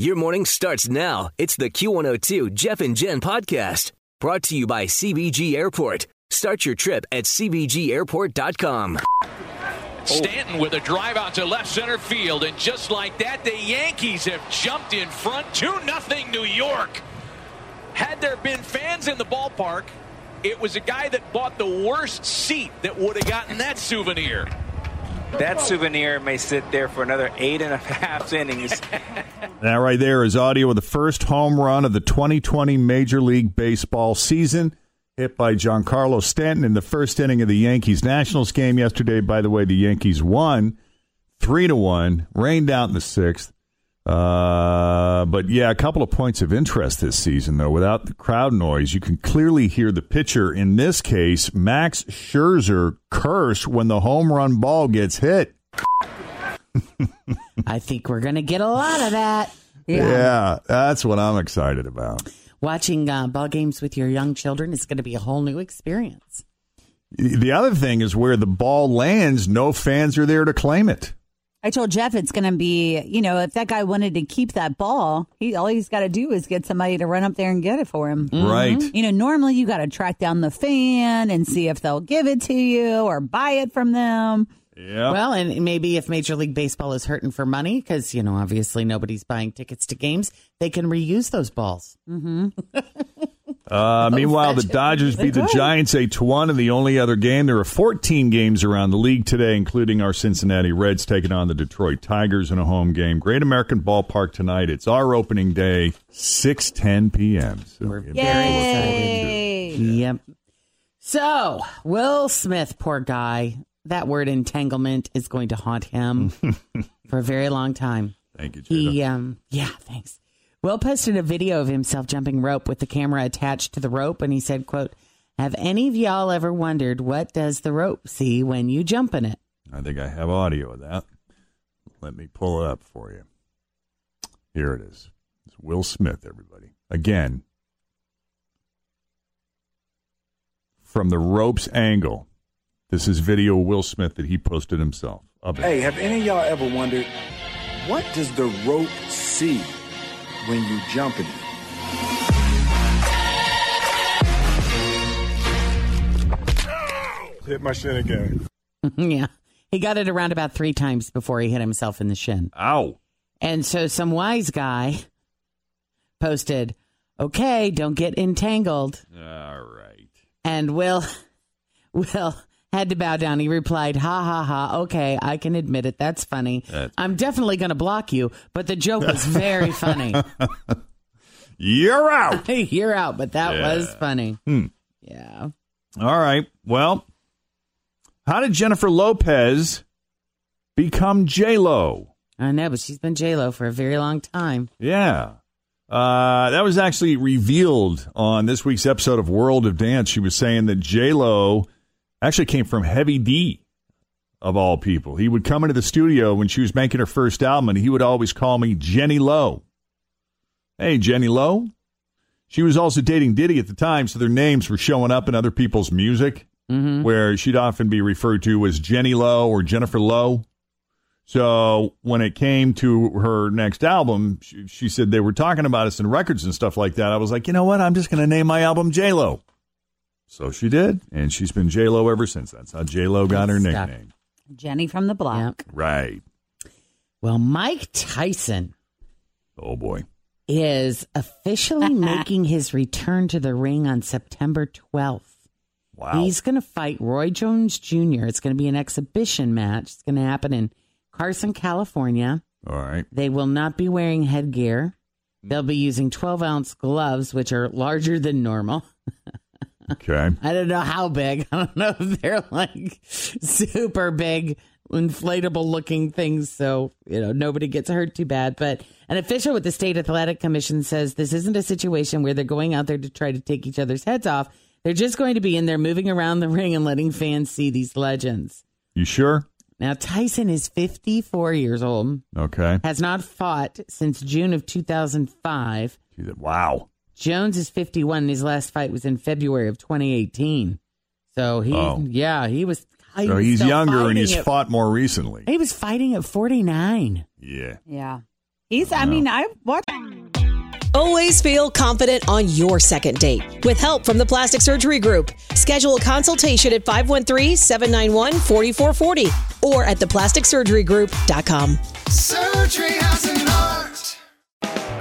Your morning starts now. It's the Q102 Jeff and Jen podcast brought to you by CVG Airport. Start your trip at CVGAirport.com. Stanton with a drive out to left center field, and just like that, the Yankees have jumped in front 2 0 New York. Had there been fans in the ballpark, it was a guy that bought the worst seat that would have gotten that souvenir. That souvenir may sit there for another eight and a half innings. That right there is audio of the first home run of the 2020 Major League Baseball season, hit by Giancarlo Stanton in the first inning of the Yankees Nationals game yesterday. By the way, the Yankees won three to one, rained out in the sixth. Uh, but yeah, a couple of points of interest this season, though. Without the crowd noise, you can clearly hear the pitcher. In this case, Max Scherzer curse when the home run ball gets hit. I think we're going to get a lot of that. Yeah. that's what I'm excited about. Watching uh, ball games with your young children is going to be a whole new experience. The other thing is where the ball lands, no fans are there to claim it. I told Jeff it's going to be, you know, if that guy wanted to keep that ball, he all he's got to do is get somebody to run up there and get it for him. Mm-hmm. Right. You know, normally you got to track down the fan and see if they'll give it to you or buy it from them. Yeah. Well, and maybe if Major League Baseball is hurting for money, because, you know, obviously nobody's buying tickets to games, they can reuse those balls. Mm-hmm. Uh, meanwhile, the. Dodgers beat the Giants 8 to 1 in the only other game. There are 14 games around the league today, including our Cincinnati Reds taking on the Detroit Tigers in a home game. Great American Ballpark tonight. It's our opening day, 6:10 p.m. So We're get very back to Yay. Yep. So, Will Smith, poor guy, that word entanglement is going to haunt him for a very long time. Thank you, Jada. He, um, yeah, thanks. Will posted a video of himself jumping rope with the camera attached to the rope, and he said, "quote Have any of y'all ever wondered what does the rope see when you jump in it?" I think I have audio of that. Let me pull it up for you. Here it is. It's Will Smith, everybody. Again, from the ropes angle. This is video Will Smith that he posted himself. Of it. Hey, have any of y'all ever wondered what does the rope see when you jump in it? Hit my shin again. yeah, he got it around about three times before he hit himself in the shin. Ow. And so some wise guy posted, "Okay, don't get entangled." All right. And Will, Will had to bow down. He replied, "Ha ha ha. Okay, I can admit it. That's funny. That's- I'm definitely going to block you, but the joke was very funny. You're out. You're out, but that Yeah. was funny. Hmm. Yeah. All right. Well, how did Jennifer Lopez become J Lo? I know, but she's been J Lo for a very long time. Yeah. Uh, that was actually revealed on this week's episode of World of Dance. She was saying that J Lo actually came from Heavy D, of all people. He would come into the studio when she was making her first album, and he would always call me Jenny Lowe. Hey, Jenny Lowe. She was also dating Diddy at the time, so their names were showing up in other people's music, mm-hmm. where she'd often be referred to as Jenny Lowe or Jennifer Lowe. So when it came to her next album, she, she said they were talking about us in records and stuff like that. I was like, you know what? I'm just going to name my album J Lo. So she did, and she's been J Lo ever since. That's how J Lo got her Good stuff. nickname. Jenny from the block. Yep. Right. Well, Mike Tyson Oh boy. is officially making his return to the ring on September 12th. Wow. He's going to fight Roy Jones Jr. It's going to be an exhibition match. It's going to happen in Carson, California. All right. They will not be wearing headgear. They'll be using 12 ounce gloves, which are larger than normal. Okay. I don't know how big. I don't know if they're like super big, inflatable looking things. So, you know, nobody gets hurt too bad. But an official with the State Athletic Commission says this isn't a situation where they're going out there to try to take each other's heads off. They're just going to be in there moving around the ring and letting fans see these legends. You sure? Now, Tyson is 54 years old, Okay. has not fought since June of 2005. Wow. Jones is 51. And his last fight was in February of 2018. So he, Oh. yeah, he was. he So was he's younger and he's at- fought more recently. He was fighting at 49. Yeah. Yeah. He's, I mean, I watched. Always feel confident on your second date. With help from the Plastic Surgery Group, schedule a consultation at 513-791-4440 or at theplasticsurgerygroup.com. Surgery has an art.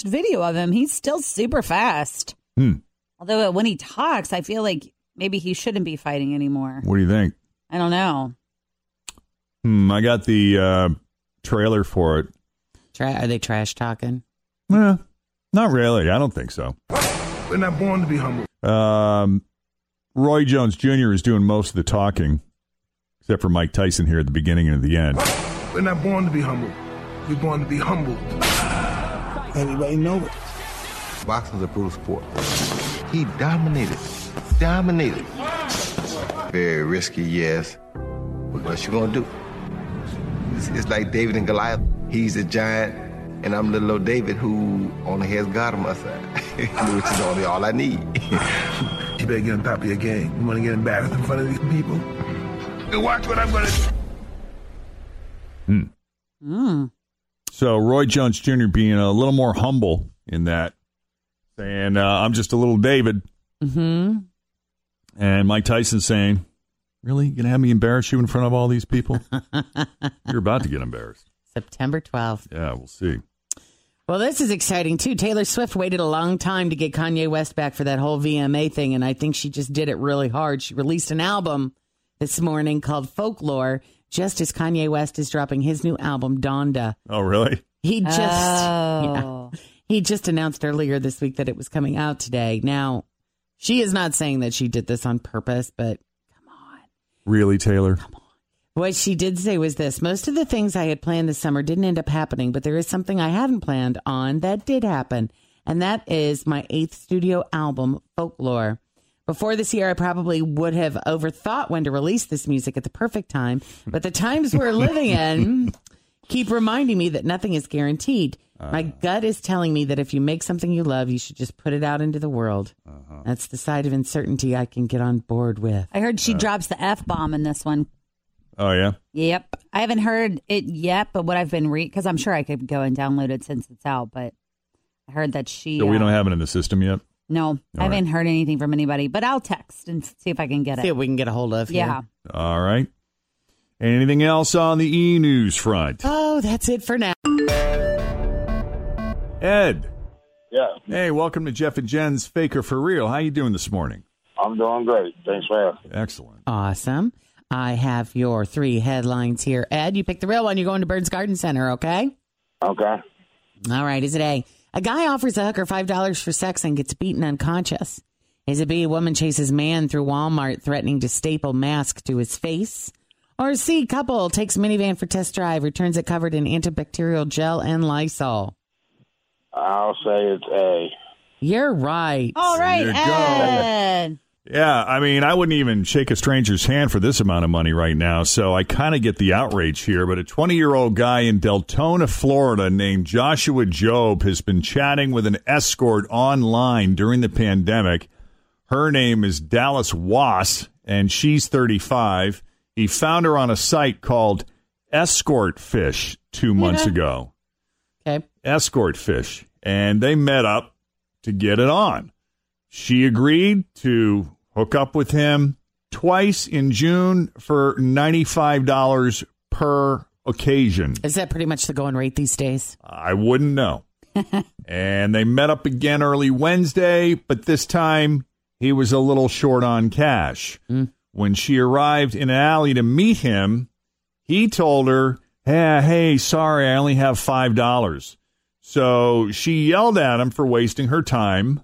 Video of him. He's still super fast. Hmm. Although when he talks, I feel like maybe he shouldn't be fighting anymore. What do you think? I don't know. Hmm, I got the uh, trailer for it. Tra- are they trash talking? Eh, not really. I don't think so. We're not born to be humble. Um, Roy Jones Jr. is doing most of the talking, except for Mike Tyson here at the beginning and at the end. We're not born to be humble. We're born to be humble. Everybody know it. Boxing's a brutal sport. He dominated. Dominated. Very risky, yes. But what you gonna do? It's, it's like David and Goliath. He's a giant, and I'm little old David who only has God on my side, which is only all I need. You better get on top of your game. You want to get embarrassed in front of these people? Then watch what I'm gonna do. Hmm. Mm. So Roy Jones Jr. being a little more humble in that, saying, uh, "I'm just a little David," Mm-hmm. and Mike Tyson saying, "Really, you gonna have me embarrass you in front of all these people? You're about to get embarrassed." September 12th. Yeah, we'll see. Well, this is exciting too. Taylor Swift waited a long time to get Kanye West back for that whole VMA thing, and I think she just did it really hard. She released an album this morning called Folklore, just as Kanye West is dropping his new album, Donda. Oh, really? He just Oh. yeah. he just announced earlier this week that it was coming out today. Now, she is not saying that she did this on purpose, but come on. Really, Taylor? Come on. what she did say was this most of the things I had planned this summer didn't end up happening, but there is something I hadn't planned on that did happen. And that is my eighth studio album, Folklore. Before this year, I probably would have overthought when to release this music at the perfect time, but the times we're living in keep reminding me that nothing is guaranteed. My gut is telling me that if you make something you love, you should just put it out into the world. That's the side of uncertainty I can get on board with. I heard she drops the F bomb in this one. Oh yeah. Yep. I haven't heard it yet, but what I've been read because I'm sure I could go and download it since it's out, but I heard that she. So we uh, don't have it in the system yet. No, I haven't heard anything from anybody, but I'll text and see if I can get it. See what we can get a hold of. here. Yeah. All right. Anything else on the e news front? Oh, that's it for now. Ed. Yeah, Hey, welcome to Jeff and Jen's Faker for Real. How you doing this morning? I'm doing great. Thanks for asking. Excellent. Awesome. I have your three headlines here. Ed, you pick the real one. You're going to Burns Garden Center, okay? Okay. All right. Is it A? A guy offers a hooker $5 for sex and gets beaten unconscious. Is it B? A woman chases man through Walmart threatening to staple mask to his face. Or C? Couple takes minivan for test drive, returns it covered in antibacterial gel and Lysol. I'll say it's A. You're right. All right, There go. Ed. Yeah, I mean, I wouldn't even shake a stranger's hand for this amount of money right now, so I kind of get the outrage here. But a 20 year old guy in Deltona, Florida, named Joshua Job, has been chatting with an escort online during the pandemic. Her name is Dallas Wass, and she's 35. He found her on a site called Escort Fish two months mm-hmm. ago. Okay. Escort Fish. And they met up to get it on. She agreed to hook up with him twice in June for $95 per occasion. Is that pretty much the going rate these days? I wouldn't know. and they met up again early Wednesday, but this time he was a little short on cash. Hmm. When she arrived in an alley to meet him, he told her, Hey, hey, sorry, I only have $5. So she yelled at him for wasting her time.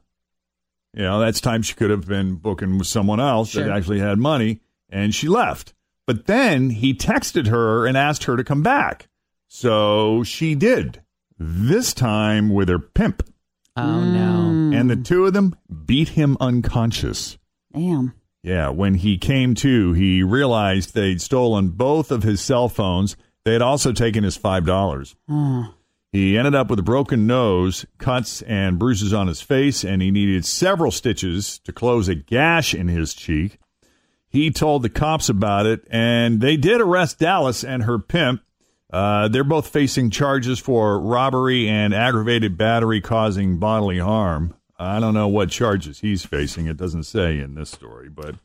You know, that's time she could have been booking with someone else that actually had money, and she left. But then he texted her and asked her to come back. So she did. This time with her pimp. Oh, no. Mm. And the two of them beat him unconscious. Damn. Yeah, when he came to, he realized they'd stolen both of his cell phones. They had also taken his $5. Oh. He ended up with a broken nose, cuts and bruises on his face, and he needed several stitches to close a gash in his cheek. He told the cops about it, and they did arrest Dallas and her pimp. Uh, they're both facing charges for robbery and aggravated battery causing bodily harm. I don't know what charges he's facing. It doesn't say in this story, but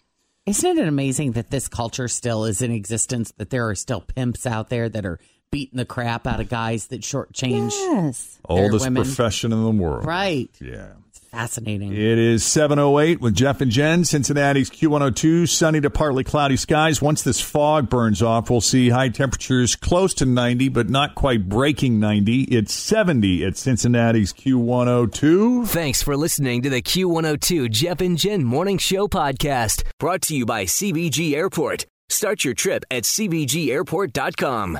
Isn't it amazing that this culture still is in existence, that there are still pimps out there that are beating the crap out of guys that shortchange Yes. their oldest women? profession in the world. Right. Yeah. It's fascinating. It is 708 with Jeff and Jen, Cincinnati's Q102, sunny to partly cloudy skies. Once this fog burns off, we'll see high temperatures close to 90, but not quite breaking 90. It's 70 at Cincinnati's Q102. Thanks for listening to the Q102 Jeff and Jen Morning Show podcast, brought to you by CVG Airport. Start your trip at CVGAirport.com.